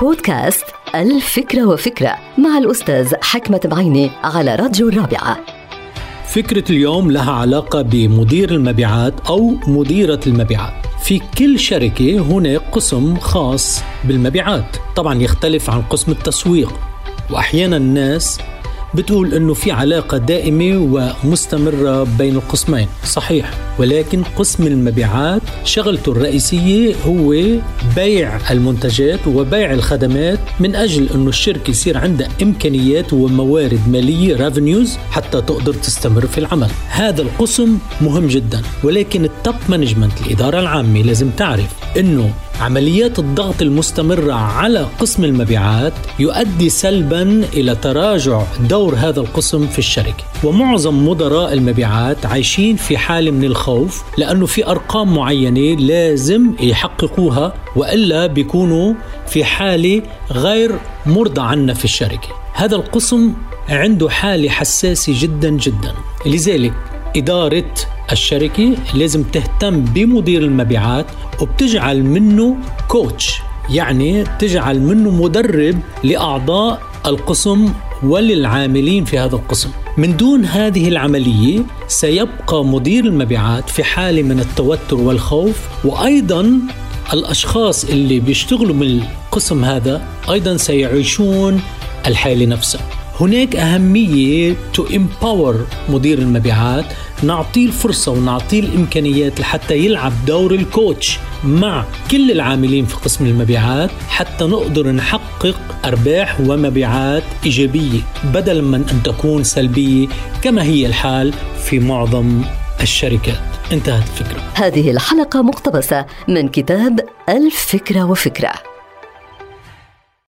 بودكاست الفكرة وفكرة مع الأستاذ حكمة بعيني على راديو الرابعة. فكرة اليوم لها علاقة بمدير المبيعات أو مديرة المبيعات. في كل شركة هناك قسم خاص بالمبيعات. طبعا يختلف عن قسم التسويق. وأحيانا الناس بتقول إنه في علاقة دائمة ومستمرة بين القسمين. صحيح. ولكن قسم المبيعات شغلته الرئيسية هو بيع المنتجات وبيع الخدمات من أجل إنه الشركة يصير عندها إمكانيات وموارد مالية revenues حتى تقدر تستمر في العمل. هذا القسم مهم جدا. ولكن ال top management الإدارة العامة لازم تعرف إنه عمليات الضغط المستمرة على قسم المبيعات يؤدي سلبا إلى تراجع دور هذا القسم في الشركة. ومعظم مدراء المبيعات عايشين في حالة من الخوف لأنه في أرقام معينة لازم يحققوها وإلا بيكونوا في حالة غير مرضى عنا في الشركة. هذا القسم عنده حالة حساسة جدا جدا. لذلك إدارة الشركة لازم تهتم بمدير المبيعات وبتجعل منه كوتش يعني تجعل منه مدرب لأعضاء القسم وللعاملين في هذا القسم. من دون هذه العملية سيبقى مدير المبيعات في حالة من التوتر والخوف وأيضا الأشخاص اللي بيشتغلوا من القسم هذا أيضا سيعيشون الحالة نفسها. هناك أهمية تو empower مدير المبيعات نعطيه الفرصة ونعطيه الإمكانيات لحتى يلعب دور الكوتش مع كل العاملين في قسم المبيعات حتى نقدر نحقق أرباح ومبيعات إيجابية بدلا من أن تكون سلبية كما هي الحال في معظم الشركات. انتهت الفكرة. هذه الحلقة مقتبسة من كتاب الفكرة وفكرة.